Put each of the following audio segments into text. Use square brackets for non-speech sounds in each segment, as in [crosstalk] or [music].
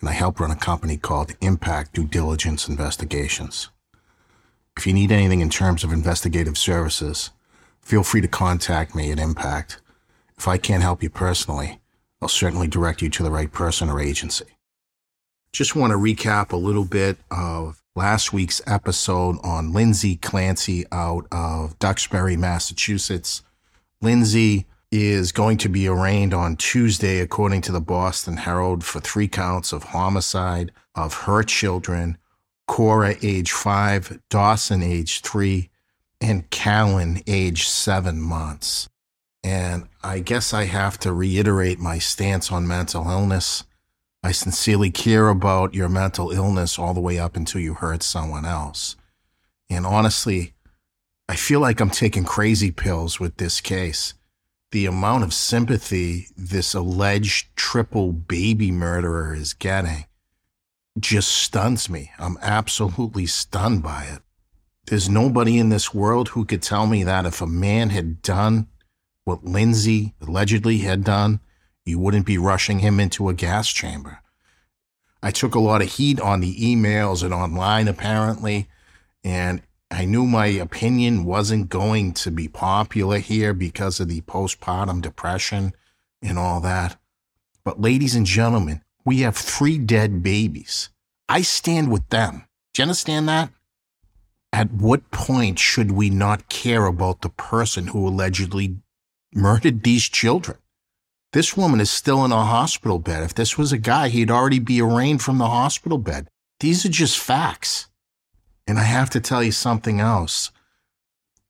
and I help run a company called Impact Due Diligence Investigations. If you need anything in terms of investigative services, feel free to contact me at Impact. If I can't help you personally, I'll certainly direct you to the right person or agency. Just want to recap a little bit of last week's episode on Lindsay Clancy out of Duxbury, Massachusetts. Lindsay is going to be arraigned on Tuesday, according to the Boston Herald, for three counts of homicide of her children Cora, age five, Dawson, age three, and Callan, age seven months. And I guess I have to reiterate my stance on mental illness. I sincerely care about your mental illness all the way up until you hurt someone else. And honestly, I feel like I'm taking crazy pills with this case the amount of sympathy this alleged triple baby murderer is getting just stuns me. I'm absolutely stunned by it. There's nobody in this world who could tell me that if a man had done what Lindsay allegedly had done, you wouldn't be rushing him into a gas chamber. I took a lot of heat on the emails and online, apparently, and I knew my opinion wasn't going to be popular here because of the postpartum depression and all that. But, ladies and gentlemen, we have three dead babies. I stand with them. Do you understand that? At what point should we not care about the person who allegedly murdered these children? This woman is still in a hospital bed. If this was a guy, he'd already be arraigned from the hospital bed. These are just facts. And I have to tell you something else.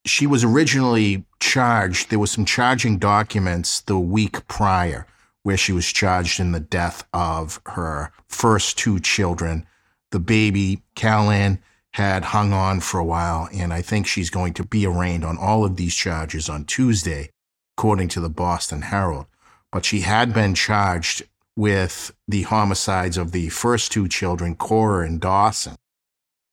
She was originally charged, there was some charging documents the week prior where she was charged in the death of her first two children. The baby, Callan, had hung on for a while, and I think she's going to be arraigned on all of these charges on Tuesday, according to the Boston Herald. But she had been charged with the homicides of the first two children, Cora and Dawson.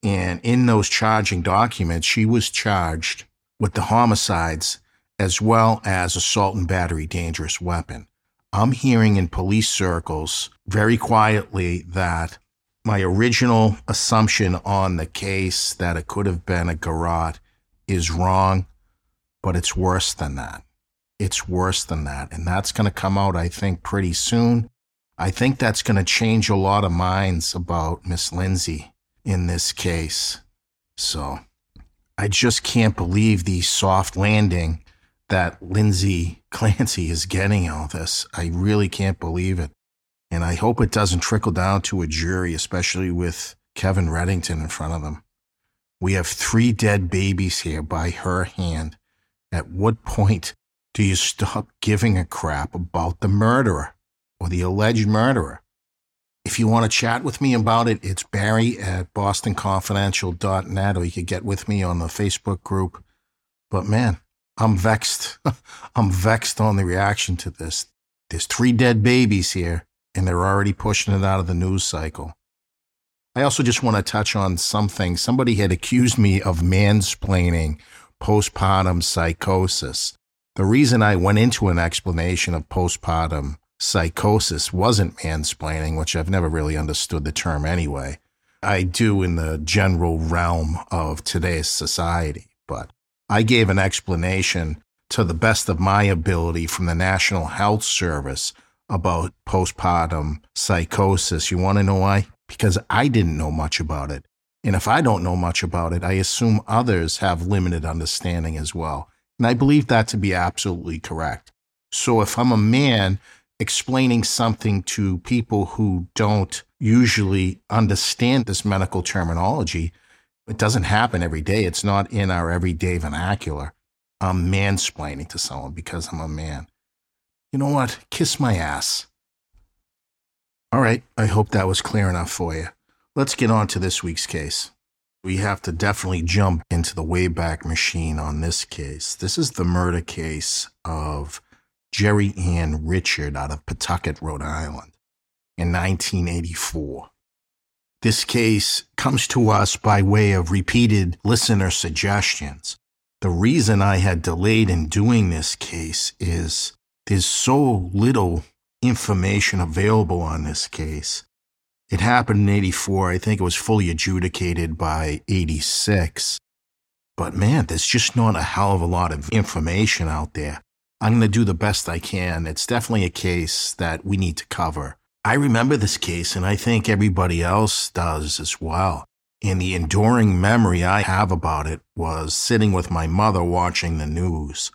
And in those charging documents, she was charged with the homicides as well as assault and battery dangerous weapon. I'm hearing in police circles very quietly that my original assumption on the case that it could have been a garrote is wrong, but it's worse than that. It's worse than that. And that's going to come out, I think, pretty soon. I think that's going to change a lot of minds about Miss Lindsay in this case. So I just can't believe the soft landing that Lindsay [laughs] Clancy is getting all this. I really can't believe it. And I hope it doesn't trickle down to a jury, especially with Kevin Reddington in front of them. We have three dead babies here by her hand. At what point do you stop giving a crap about the murderer or the alleged murderer? If you want to chat with me about it, it's Barry at bostonconfidential.net, or you could get with me on the Facebook group. But man, I'm vexed. [laughs] I'm vexed on the reaction to this. There's three dead babies here, and they're already pushing it out of the news cycle. I also just want to touch on something. Somebody had accused me of mansplaining postpartum psychosis. The reason I went into an explanation of postpartum psychosis wasn't mansplaining, which I've never really understood the term anyway. I do in the general realm of today's society, but I gave an explanation to the best of my ability from the National Health Service about postpartum psychosis. You want to know why? Because I didn't know much about it. And if I don't know much about it, I assume others have limited understanding as well. And I believe that to be absolutely correct. So if I'm a man explaining something to people who don't usually understand this medical terminology. It doesn't happen every day. It's not in our everyday vernacular. I'm mansplaining to someone because I'm a man. You know what? Kiss my ass. All right. I hope that was clear enough for you. let's get on to this week's case. We have to definitely jump into the Wayback Machine on this case. This is the murder case of Jerri Ann Richard out of Pawtucket, Rhode Island in 1984. This case comes to us by way of repeated listener suggestions. The reason I had delayed in doing this case is there's so little information available on this case. It happened in 84. I think it was fully adjudicated by 86. But man, there's just not a hell of a lot of information out there. I'm going to do the best I can. It's definitely a case that we need to cover. I remember this case, and I think everybody else does as well. And the enduring memory I have about it was sitting with my mother watching the news.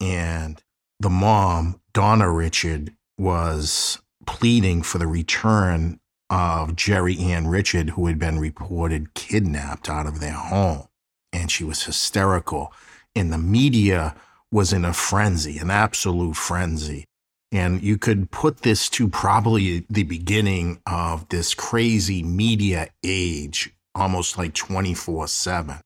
And the mom, Donna Richard, was pleading for the return of Jerri Ann Richard, who had been reported kidnapped out of their home. And she was hysterical. And the media was in a frenzy, an absolute frenzy. And you could put this to probably the beginning of this crazy media age, almost like 24 7.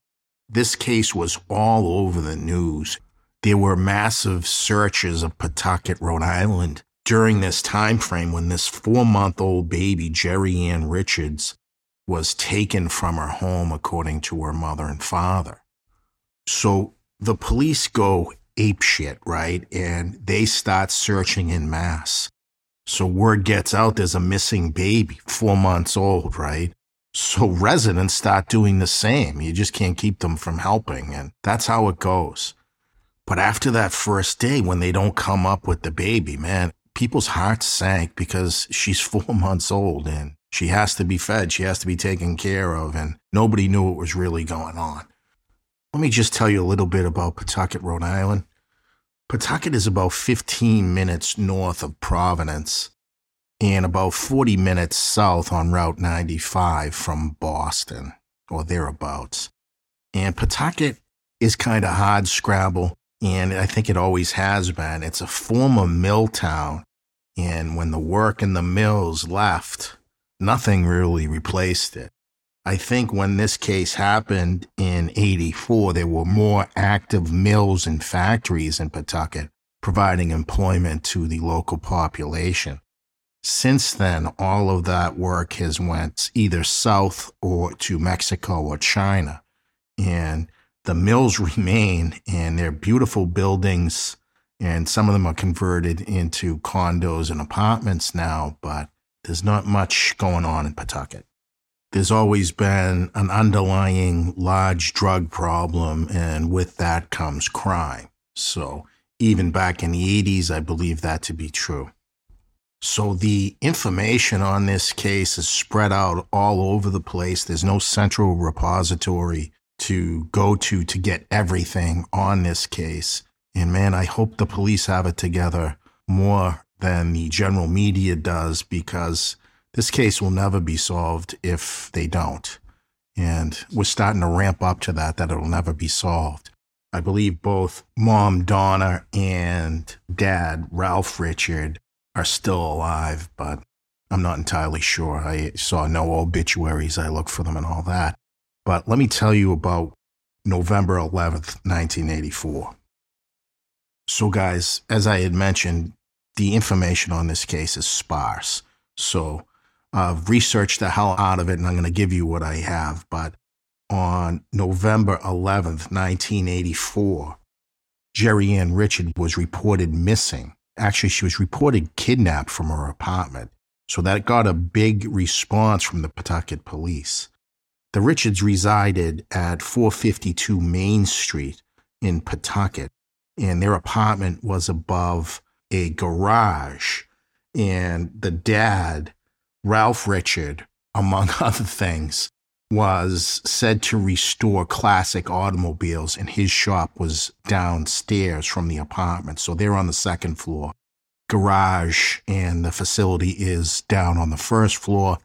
This case was all over the news. There were massive searches of Pawtucket, Rhode Island during this time frame when this four month old baby, Jerri Ann Richards, was taken from her home, according to her mother and father. So the police go ape shit, right? And they start searching in mass. So word gets out there's a missing baby, four months old, right? So residents start doing the same. You just can't keep them from helping. And that's how it goes. But after that first day, when they don't come up with the baby, man, people's hearts sank because she's [laughs] four months old and she has to be fed. She has to be taken care of. And nobody knew what was really going on. Let me just tell you a little bit about Pawtucket, Rhode Island. Pawtucket is about 15 minutes north of Providence and about 40 minutes south on Route 95 from Boston or thereabouts. And Pawtucket is kind of hard scrabble, and I think it always has been. It's a former mill town, and when the work in the mills left, nothing really replaced it. I think when this case happened in 84, there were more active mills and factories in Pawtucket providing employment to the local population. Since then, all of that work has went either south or to Mexico or China. And the mills [laughs] remain and they're beautiful buildings and some of them are converted into condos and apartments now, but there's not much going on in Pawtucket there's always been an underlying large drug problem, and with that comes crime. So, even back in the 80s, I believe that to be true. So, the information on this case is spread out all over the place. There's no central repository to go to to get everything on this case. And man, I hope the police have it together more than the general media does because this case will never be solved if they don't. And we're starting to ramp up to that, that it'll never be solved. I believe both mom, Donna, and dad, Ralph Richard, are still alive, but I'm not entirely sure. I saw no obituaries. I looked for them and all that. But let me tell you about November 11th, 1984. So, guys, as I had mentioned, the information on this case is sparse. So, I've researched the hell out of it and I'm going to give you what I have. But on November 11th, 1984, Jerri Ann Richard was reported missing. Actually, she was reported kidnapped from her apartment. So that got a big response from the Pawtucket police. The Richards resided at 452 Main Street in Pawtucket, and their apartment was above a garage. And the dad Ralph Richard, among [laughs] other things, was said to restore classic automobiles, and his shop was downstairs from the apartment. So they're on the second floor. Garage and the facility is down on the first floor,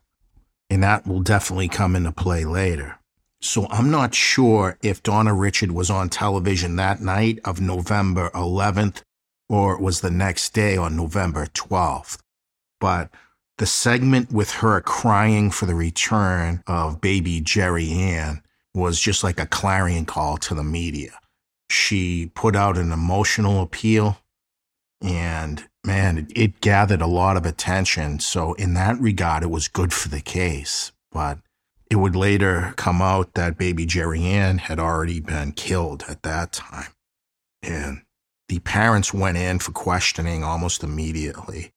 and that will definitely come into play later. So I'm not sure if Donna Richard was on television that night of November 11th or it was the next day on November 12th. But the segment with her crying for the return of baby Jerri Ann was just like a clarion call to the media. She put out an emotional appeal, and man, it, gathered a lot of attention. So, in that regard, it was good for the case. But it would later come out that baby Jerri Ann had already been killed at that time. And the parents went in for questioning almost immediately.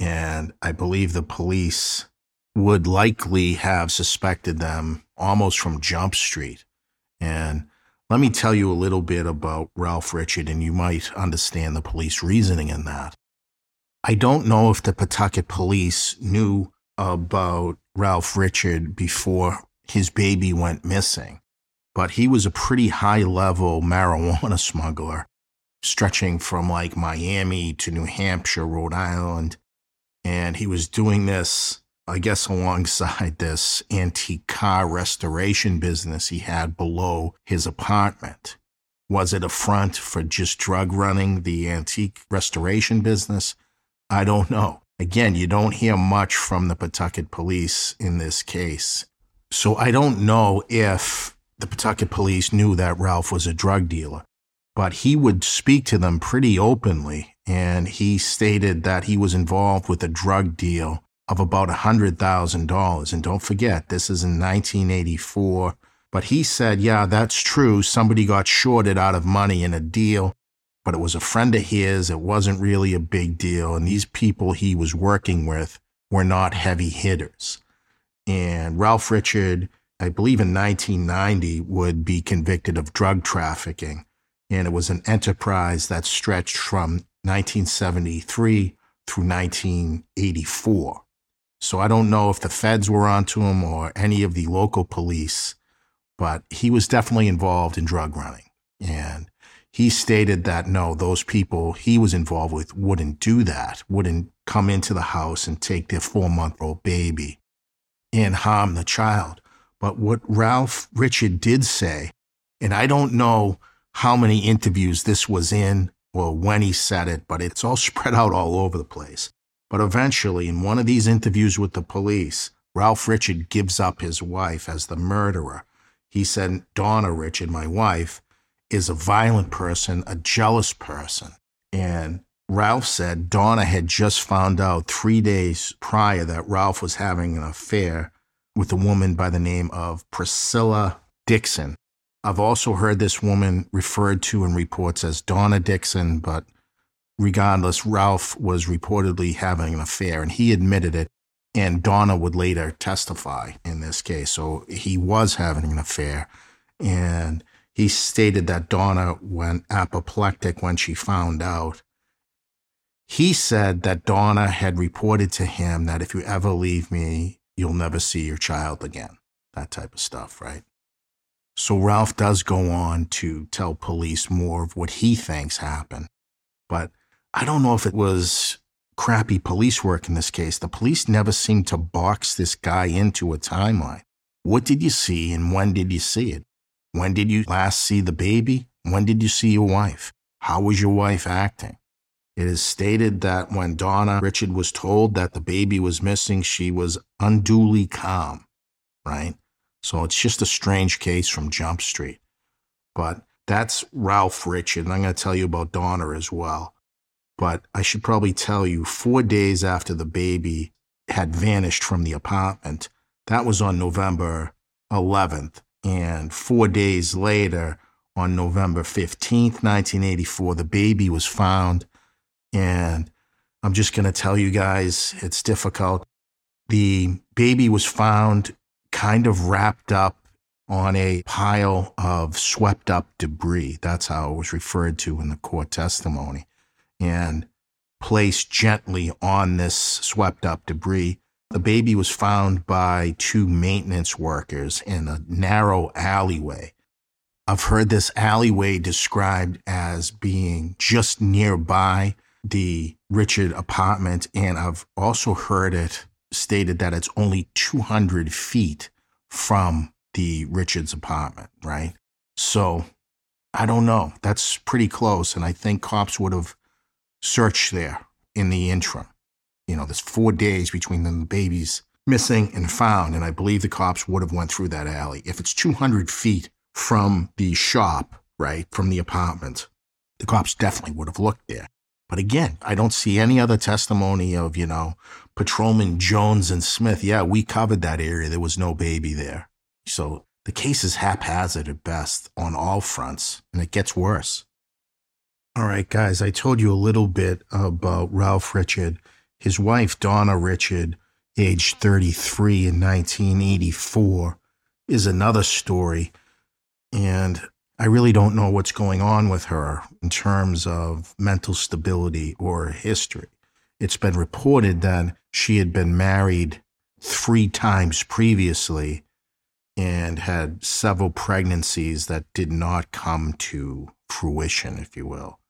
And I believe the police would likely have suspected them almost from Jump Street. And let me tell you a little bit about Ralph Richard, and you might understand the police reasoning in that. I don't know if the Pawtucket police knew about Ralph Richard before his baby went missing, but he was a pretty high level marijuana [laughs] smuggler, stretching from like Miami to New Hampshire, Rhode Island. And he was doing this, I guess, alongside this antique car restoration business he had below his apartment. Was it a front for just drug running the antique restoration business? I don't know. Again, you don't hear much from the Pawtucket police in this case. So I don't know if the Pawtucket police knew that Ralph was a drug dealer, but he would speak to them pretty openly and he stated that he was involved with a drug deal of about $100,000. And don't forget, this is in 1984. But he said, yeah, that's true. Somebody got shorted out of money in a deal, but it was a friend of his. It wasn't really a big deal. And these people he was working with were not heavy hitters. And Ralph Richard, I believe in 1990, would be convicted of drug trafficking. And it was an enterprise that stretched from 1973 through 1984. So I don't know if the feds were onto him or any of the local police, but he was definitely involved in drug running. And he stated that no, those people he was involved with wouldn't do that, wouldn't come into the house and take their four month old baby and harm the child. But what Ralph Richard did say, and I don't know how many interviews this was in or when he said it, but it's all [laughs] spread out all over the place. But eventually, in one of these interviews with the police, Ralph Richard gives up his wife as the murderer. He said, Donna Richard, my wife, is a violent person, a jealous person. And Ralph said Donna had just found out three days prior that Ralph was having an affair with a woman by the name of Priscilla Dixon. I've also heard this woman referred to in reports as Donna Dixon, but regardless, Ralph was reportedly having an affair and he admitted it. And Donna would later testify in this case. So he was having an affair. And he stated that Donna went apoplectic when she found out. He said that Donna had reported to him that if you ever leave me, you'll never see your child again. That type of stuff, right? So Ralph does go on to tell police more of what he thinks happened. But I don't know if it was crappy police work in this case. The police never seemed to box this guy into a timeline. What did you see and when did you see it? When did you last see the baby? When did you see your wife? How was your wife acting? It is stated that when Donna Richard was told that the baby was missing, she was unduly calm, right? So it's just a strange case from Jump Street. But that's Ralph Richard, and I'm going to tell you about Donna as well. But I should probably tell you four days after the baby had vanished from the apartment, that was on November 11th. And four days later, on November 15th, 1984, the baby was found. And I'm just going to tell you guys, it's difficult. The baby was found kind of wrapped up on a pile of swept up debris. That's how it was referred to in the court testimony. And placed gently on this swept up debris. The baby was found by two maintenance workers in a narrow alleyway. I've heard this alleyway described as being just nearby the Richard apartment, and I've also heard it stated that it's only 200 feet from the Richards apartment, right? So I don't know. That's pretty close. And I think cops would have searched there in the interim. You know, there's four days between the babies missing and found, and I believe the cops would have went through that alley. If it's 200 feet from the shop, right, from the apartment, the cops definitely would have looked there. But again, I don't see any other testimony of, you know, Patrolman Jones and Smith. Yeah, we covered that area. There was no baby there. So the case is haphazard at best on all fronts, and it gets worse. All right, guys, I told you a little bit about Ralph Richard. His wife, Donna Richard, aged 33 in 1984, is another story. And I really don't know what's going on with her in terms of mental stability or history. It's been reported that she had been married three times previously and had several pregnancies that did not come to fruition, if you will.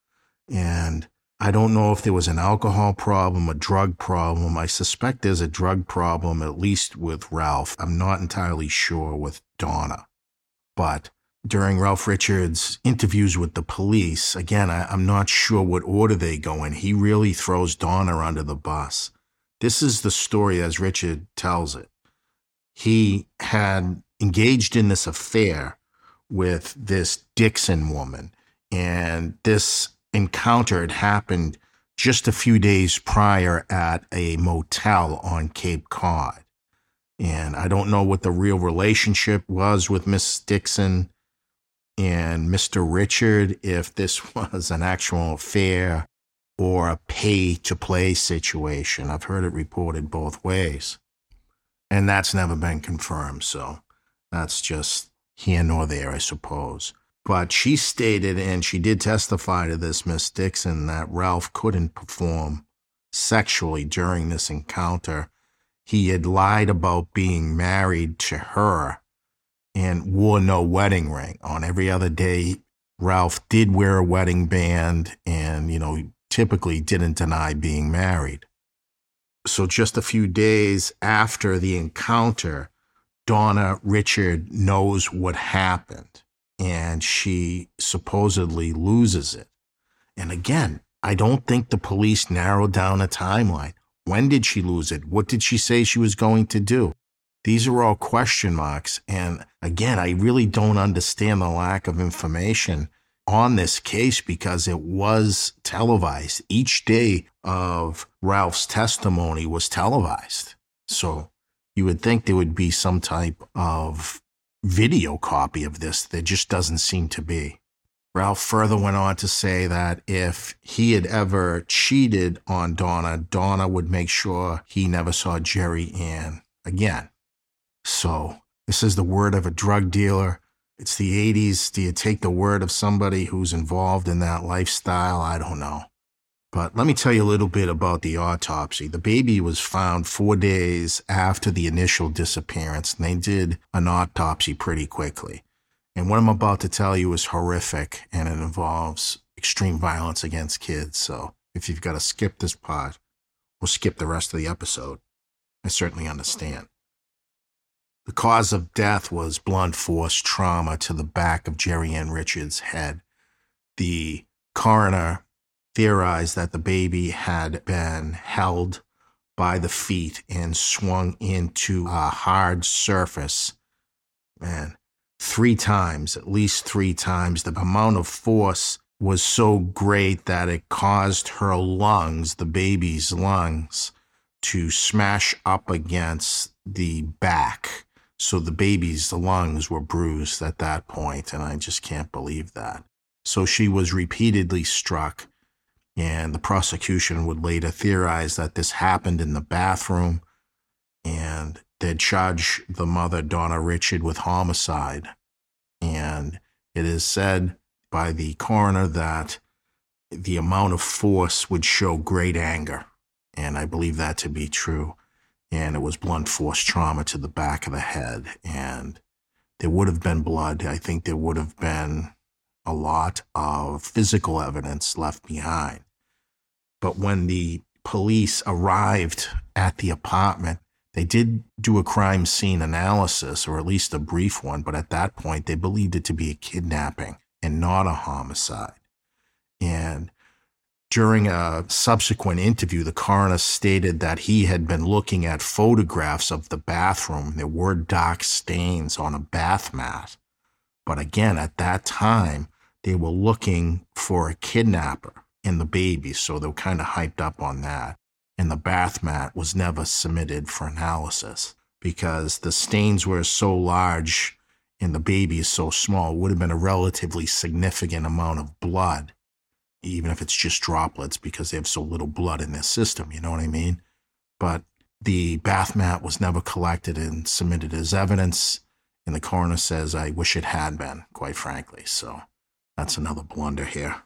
And I don't know if there was an alcohol problem, a drug problem. I suspect there's a drug problem, at least with Ralph. I'm not entirely sure with Donna. But during Ralph Richards' interviews with the police, again, I, am not sure what order they go in. He really throws Donna under the bus. This is the story as Richard tells it. He had engaged in this affair with this Dixon woman, and this encounter had happened just a few days prior at a motel on Cape Cod. And I don't know what the real relationship was with Miss Dixon and Mr. Richard, if this [laughs] was an actual affair or a pay to play situation. I've heard it reported both ways. And that's never been confirmed. So that's just here nor there, I suppose. But she stated, and she did testify to this, Miss Dixon, that Ralph couldn't perform sexually during this encounter. He had lied about being married to her and wore no wedding ring. On every other day, Ralph did wear a wedding band and, you know, typically didn't deny being married. So just a few days after the encounter, Donna Richard knows what happened and she supposedly loses it. And again, I don't think the police narrowed down a timeline. When did she lose it? What did she say she was going to do? These are all question marks. And again, I really don't understand the lack of information on this case because it was televised. Each day of Ralph's testimony was televised. So you would think there would be some type of video copy of this. There just doesn't seem to be. Ralph further went on to say that if he had ever cheated on Donna, Donna would make sure he never saw Jerri Ann again. So, this is the word of a drug dealer. It's the 80s. Do you take the word of somebody who's involved in that lifestyle? I don't know. But let me tell you a little bit about the autopsy. The baby was found four days after the initial disappearance, and they did an autopsy pretty quickly. And what I'm about to tell you is horrific, and it involves extreme violence against kids. So if you've got to skip this part, we'll skip the rest of the episode. I certainly understand. The cause of death was blunt force trauma to the back of Jerri Ann Richards' head. The coroner theorized that the baby had been held by the feet and swung into a hard surface. Man, three times, at least three times, the amount of force was so great that it caused her lungs, the baby's lungs, to smash up against the back. So the baby's lungs were bruised at that point, and I just can't believe that. So she was repeatedly struck and the prosecution would later theorize that this happened in the bathroom and they'd charge the mother, Donna Richard, with homicide. And it is said by the coroner that the amount of force would show great anger. And I believe that to be true. And it was blunt force trauma to the back of the head. And there would have been blood. I think there would have been a lot of physical evidence left behind. But when the police arrived at the apartment, they did do a crime scene analysis, or at least a brief one, but at that point, they believed it to be a kidnapping and not a homicide. And During a subsequent interview, the coroner stated that he had been looking at photographs of the bathroom. There were dark stains on a bath mat. But again, at that time, they were looking for a kidnapper in the baby, so they were kind of hyped up on that. And the bath mat was never submitted for analysis because the stains were so large and the baby is so small, it would have been a relatively significant amount of blood, even if it's just droplets because they have so little blood in their system. You know what I mean? But the bath mat was never collected and submitted as evidence. And the coroner says, I wish it had been, quite frankly. So that's another blunder here.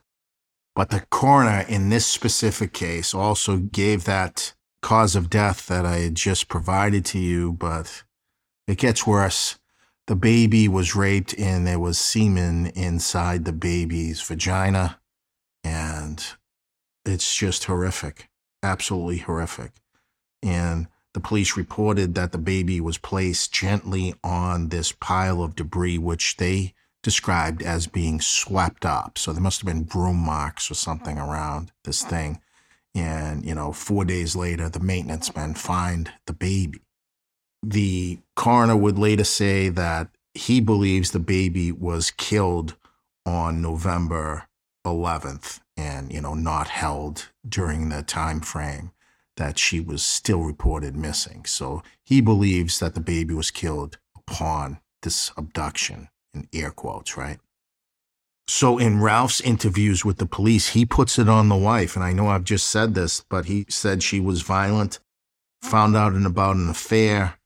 But the coroner in this specific case also gave that cause of death that I had just provided to you, but it gets worse. The baby was raped and there was semen inside the baby's vagina. It's just horrific, absolutely horrific. And the police reported that the baby was placed gently on this pile of debris, which they described as being swept up. So there must have been broom marks or something mm-hmm. around this mm-hmm. thing. And, you know, four days later, the maintenance men find the baby. The coroner would later say that he believes the baby was killed on November 11th and, you know, not held during the time frame that she was still reported missing. So he believes that the baby was killed upon this abduction in air quotes, right? So in Ralph's interviews with the police, he puts it on the wife. And I know I've just said this, but he said she was violent, found out about an affair,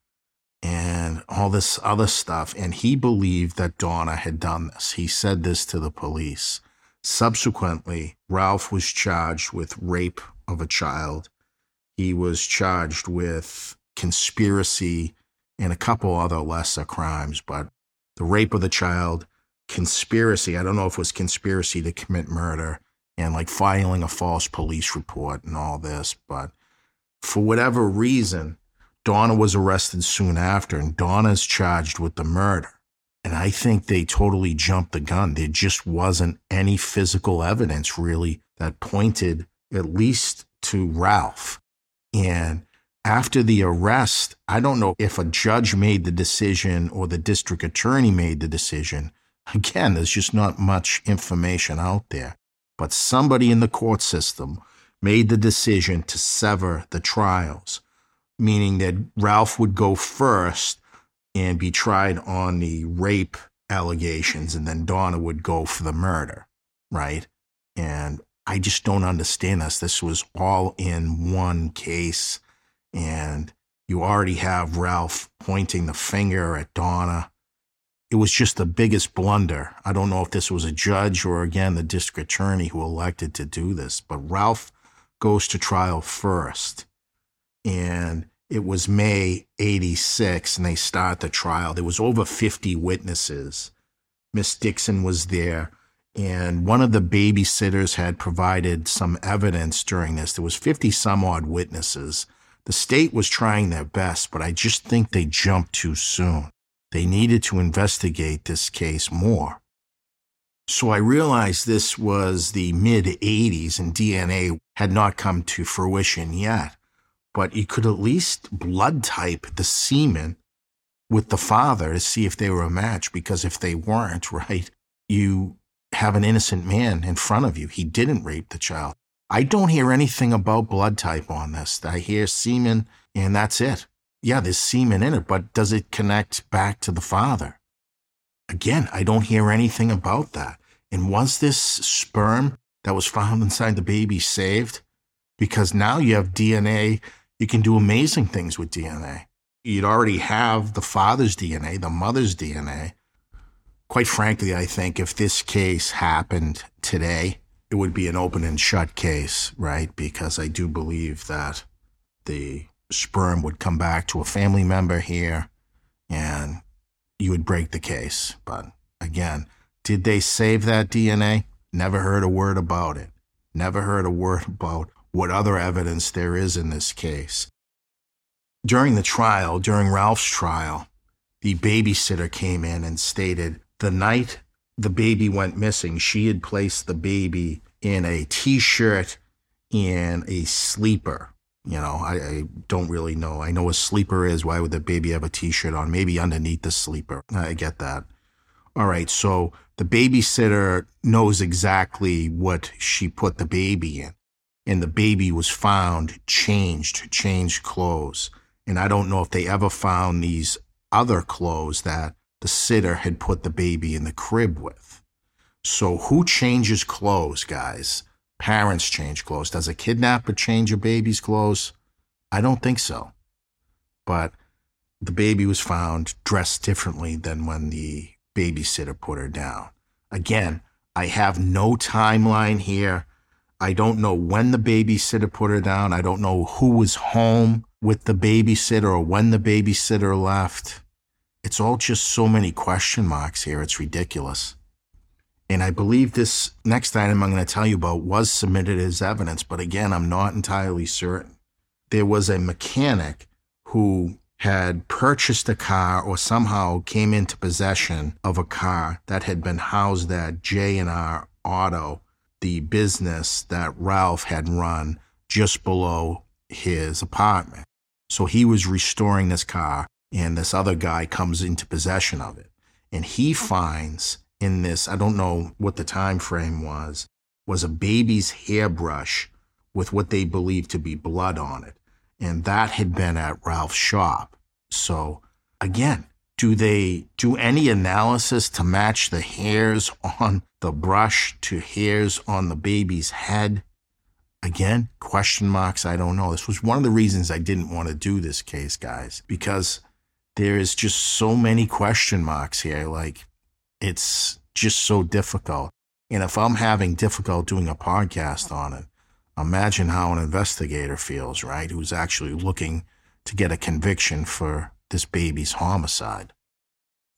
and all this other stuff. And he believed that Donna had done this. He said this to the police. Subsequently, Ralph was charged with rape of a child. He was charged with conspiracy and a couple other lesser crimes, but the rape of the child, conspiracy. I don't know if it was conspiracy to commit murder and like filing a false police report and all this, but for whatever reason, Donna was arrested soon after, and Donna's charged with the murder. And I think they totally jumped the gun. There just wasn't any physical evidence really that pointed at least to Ralph. And after the arrest, I don't know if a judge made the decision or the district attorney made the decision. Again, there's just not much information out there. But somebody in the court system made the decision to sever the trials, meaning that Ralph would go first and be tried on the rape allegations, and then Donna would go for the murder, right? And I just don't understand this. This was all in one case and you already have Ralph pointing the finger at Donna. It was just the biggest blunder. I don't know if this was a judge or again the district attorney who elected to do this, but Ralph goes to trial first. And it was May 86 and they start the trial. There was over 50 witnesses. Miss Dixon was there and one of the babysitters had provided some evidence during this. There was 50 some odd witnesses the state was trying their best, but I just think they jumped too soon. They needed to investigate this case more. So I realized this was the mid 80s and DNA had not come to fruition yet, but you could at least blood type the semen with the father to see if they were a match, because if they weren't, [laughs] right, you have an innocent man in front of you. He didn't rape the child. I don't hear anything about blood type on this. I hear semen, and that's it. Yeah, there's semen in it, but does it connect back to the father? Again, I don't hear anything about that. And was this sperm that was found inside the baby saved? Because now you have DNA, you can do amazing things with DNA. You'd already have the father's DNA, the mother's DNA. Quite frankly, I think if this case happened today, it would be an open and shut case, right? Because I do believe that the sperm would come back to a family member here and you would break the case. But again, did they save that DNA? Never heard a word about it. Never heard a word about what other evidence there is in this case. During the trial, during Ralph's trial, the babysitter came in and stated the night the baby went missing, she had placed the baby in a t shirt and a sleeper. You know, I, I, don't really know. I know a sleeper is. Why would the baby have a t shirt on? Maybe underneath the sleeper. I get that. All right. So the babysitter knows exactly what she put the baby in. And the baby was found changed, changed clothes. And I don't know if they ever found these other clothes that the sitter had put the baby in the crib with. So who changes clothes, guys? Parents change clothes. Does a kidnapper change a baby's clothes? I don't think so. But the baby was found dressed differently than when the babysitter put her down. Again, I have no timeline here. I don't know when the babysitter put her down. I don't know who was home with the babysitter or when the babysitter left. It's all just so many question marks here. It's ridiculous. And I believe this next item I'm going to tell you about was submitted as evidence, but again, I'm not entirely certain. There was a mechanic who had purchased a car or somehow came into possession of a car that had been housed at J&R Auto, the business that Ralph had run just below his apartment. So he was restoring this car and this other guy comes into possession of it. And he finds in this, I don't know what the time frame was, was a baby's hairbrush with what they believed to be blood on it. And that had been at Ralph's shop. So again, do they do any analysis to match the hairs on the brush to hairs on the baby's head? Again, question marks, I don't know. This was one of the reasons I didn't want to do this case, guys, because there is just so many question marks here. Like, it's just so difficult. And if I'm having difficult doing a podcast on it, imagine how an investigator feels, right? Who's actually looking to get a conviction for this baby's homicide.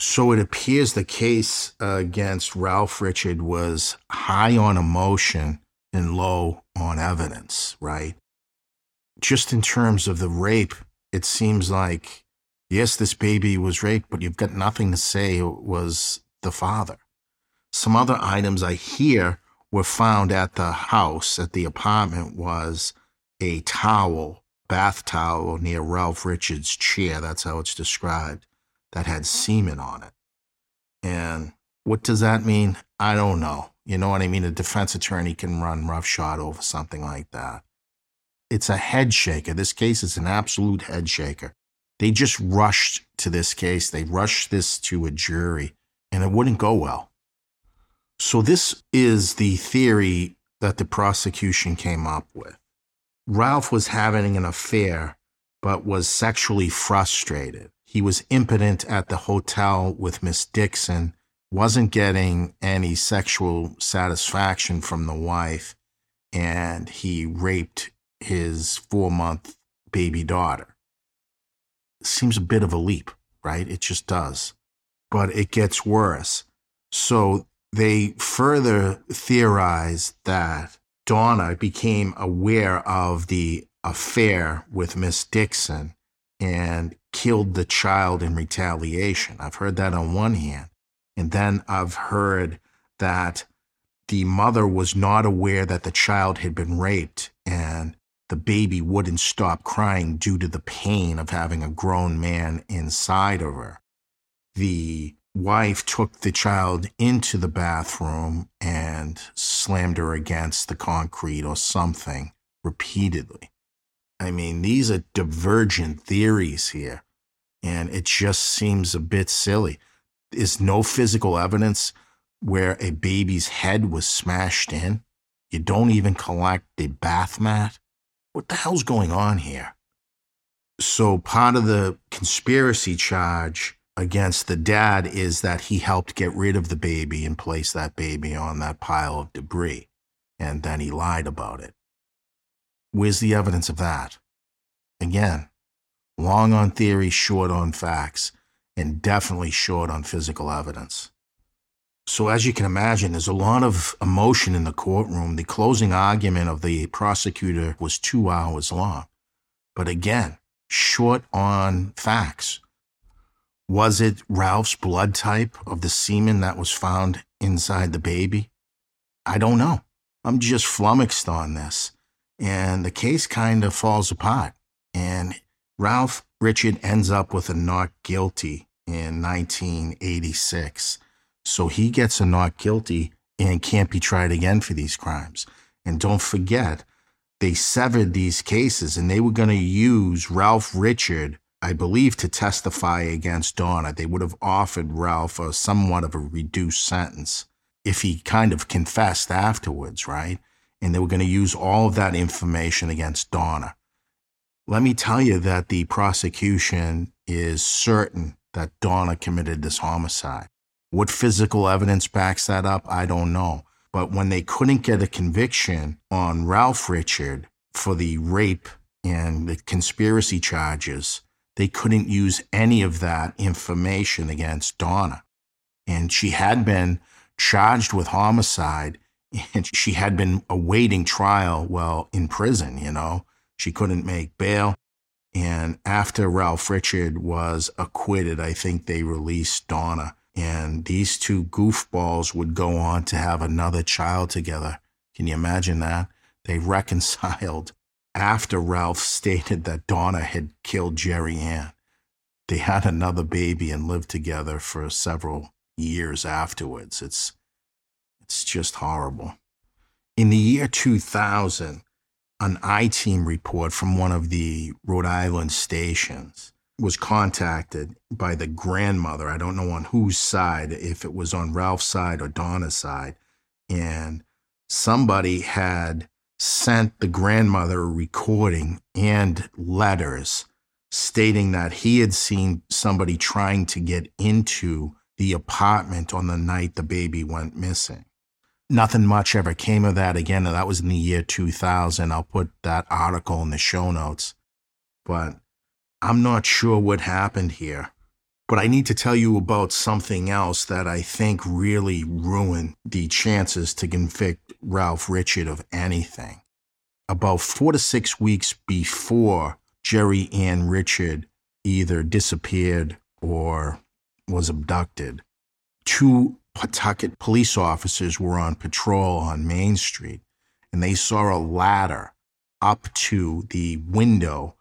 So it appears the case uh, against Ralph Richard was high on emotion and low on evidence, right? Just in terms of the rape, it seems like, yes, this baby was raped, but you've got nothing to say it was the father. Some other items I hear were found at the house, at the apartment, was a towel, bath towel near Ralph Richards' chair. That's how it's described, that had semen on it. And what does that mean? I don't know. You know what I mean? A defense attorney can run roughshod over something like that. It's a head shaker. This case is an absolute head shaker. They just rushed to this case. They rushed this to a jury and it wouldn't go well. So, this is the theory that the prosecution came up with. Ralph was having an affair, but was sexually frustrated. He was impotent at the hotel with Miss Dixon, wasn't getting any sexual satisfaction from the wife, and he raped his four month baby daughter. Seems a bit of a leap, right? It just does but it gets worse. So they further theorize that Donna became aware of the affair with Miss Dixon and killed the child in retaliation. I've heard that on one hand. And then I've heard that the mother was not aware that the child had been raped and the baby wouldn't stop crying due to the pain of having a grown man inside of her the wife took the child into the bathroom and slammed her against the concrete or something repeatedly. I mean, these are divergent theories here, and it just seems a bit silly. There's no physical evidence where a baby's head was smashed in? You don't even collect the bath mat? What the hell's going on here? So, part of the conspiracy charge against the dad is that he helped get rid of the baby and place that baby on that pile of debris. And then he lied about it. Where's the evidence of that? Again, long on theory, short on facts, and definitely short on physical evidence. So, as you can imagine, there's a lot of emotion in the courtroom. The closing argument of the prosecutor was two hours long. But again, short on facts. Was it Ralph's blood type of the semen that was found inside the baby? I don't know. I'm just flummoxed on this. and the case kind of falls apart. And Ralph Richard ends up with a not guilty in 1986. So he gets a not guilty and can't be tried again for these crimes. And don't forget, they severed these cases and they were going to use Ralph Richard, I believe, to testify against Donna. They would have offered Ralph a somewhat of a reduced sentence if he kind of confessed afterwards, right? And they were going to use all of that information against Donna. Let me tell you that the prosecution is certain that Donna committed this homicide. What physical evidence backs that up, I don't know. But when they couldn't get a conviction on Ralph Richard for the rape and the conspiracy charges, they couldn't use any of that information against Donna. And she had been charged with homicide and she had been awaiting trial while in prison, you know. She couldn't make bail. And after Ralph Richard was acquitted, I think they released Donna. And these two goofballs would go on to have another child together. Can you imagine that? They [laughs] reconciled after Ralph stated that Donna had killed Jerri Ann. They had another baby and lived together for several years afterwards. It's it's just horrible. In the year 2000, an I team report from one of the Rhode Island stations was contacted by the grandmother. I don't know on whose side, if it was on Ralph's side or Donna's side. And somebody had sent the grandmother a recording and letters stating that he had seen somebody trying to get into the apartment on the night the baby went missing nothing much ever came of that again. That was in the year 2000. I'll put that article in the show notes. But I'm not sure what happened here. But I need to tell you about something else that I think really ruined the chances to convict Ralph Richard of anything. About four to six weeks before Jerri Ann Richard either disappeared or was abducted, two Pawtucket police officers were on patrol on Main Street and they saw a ladder up to the window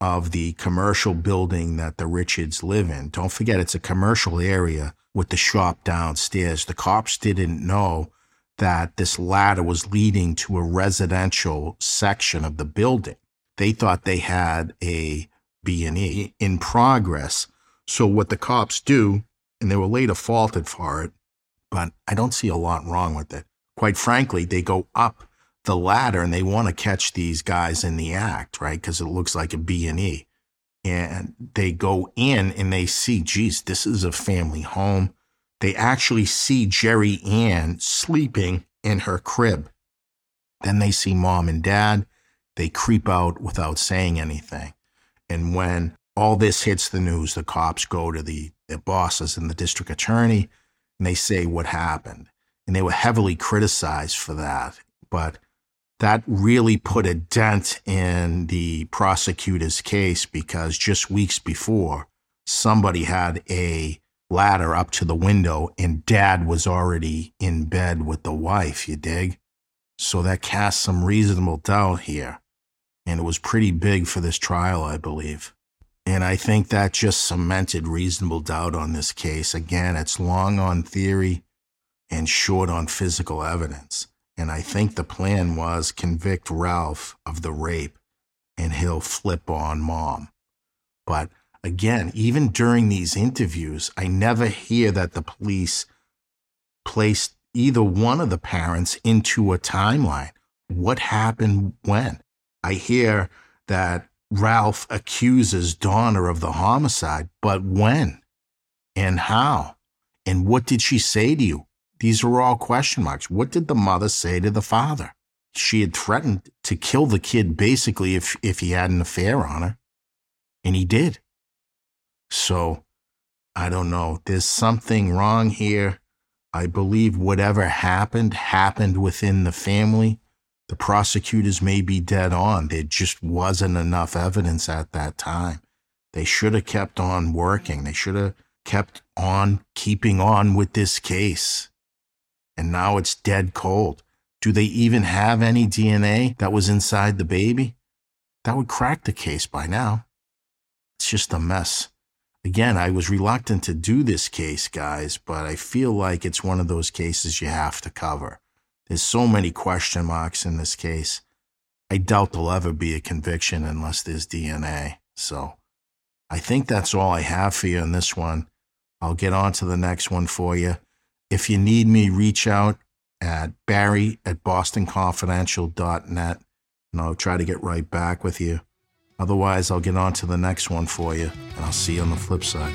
of the commercial building that the Richards live in. Don't forget, it's a commercial area with the shop downstairs. The cops didn't know that this ladder was leading to a residential section of the building. They thought they had a B&E in progress. So what the cops do, and they were later faulted for it, but I don't see a lot wrong with it. Quite frankly, they go up the ladder and they want to catch these guys in the act, right? Because it looks like a B and E. And they go in and they see, geez, this is a family home. They actually see Jerri Ann sleeping in her crib. Then they see mom and dad. They creep out without saying anything. And when all this hits the news, the cops go to the, the bosses and the district attorney and they say what happened. And they were heavily criticized for that. But that really put a dent in the prosecutor's case because just weeks before, somebody had a ladder up to the window and dad was already in bed with the wife, you dig? So that cast some reasonable doubt here. And it was pretty big for this trial, I believe. And I think that just cemented reasonable doubt on this case. Again, it's long on theory and short on physical evidence. And I think the plan was convict Ralph of the rape and he'll flip on mom. But again, even during these interviews, I never hear that the police placed either one of the parents into a timeline. What happened when? I hear that Ralph accuses Donna of the homicide, but when and how? And what did she say to you? These are all question marks. What did the mother say to the father? She had threatened to kill the kid basically if, if he had an affair on her, and he did. So I don't know. There's something wrong here. I believe whatever happened, happened within the family the prosecutors may be dead on. There just wasn't enough evidence at that time. They should have kept on working. They should have kept on keeping on with this case. And now it's dead cold. Do they even have any DNA that was inside the baby? That would crack the case by now. It's just a mess. Again, I was reluctant to do this case, guys, but I feel like it's one of those cases you have to cover. There's so many question marks in this case. I doubt there'll ever be a conviction unless there's DNA. So I think that's all I have for you in this one. I'll get on to the next one for you. If you need me, reach out at barry at bostonconfidential.net and I'll try to get right back with you. Otherwise, I'll get on to the next one for you, and I'll see you on the flip side.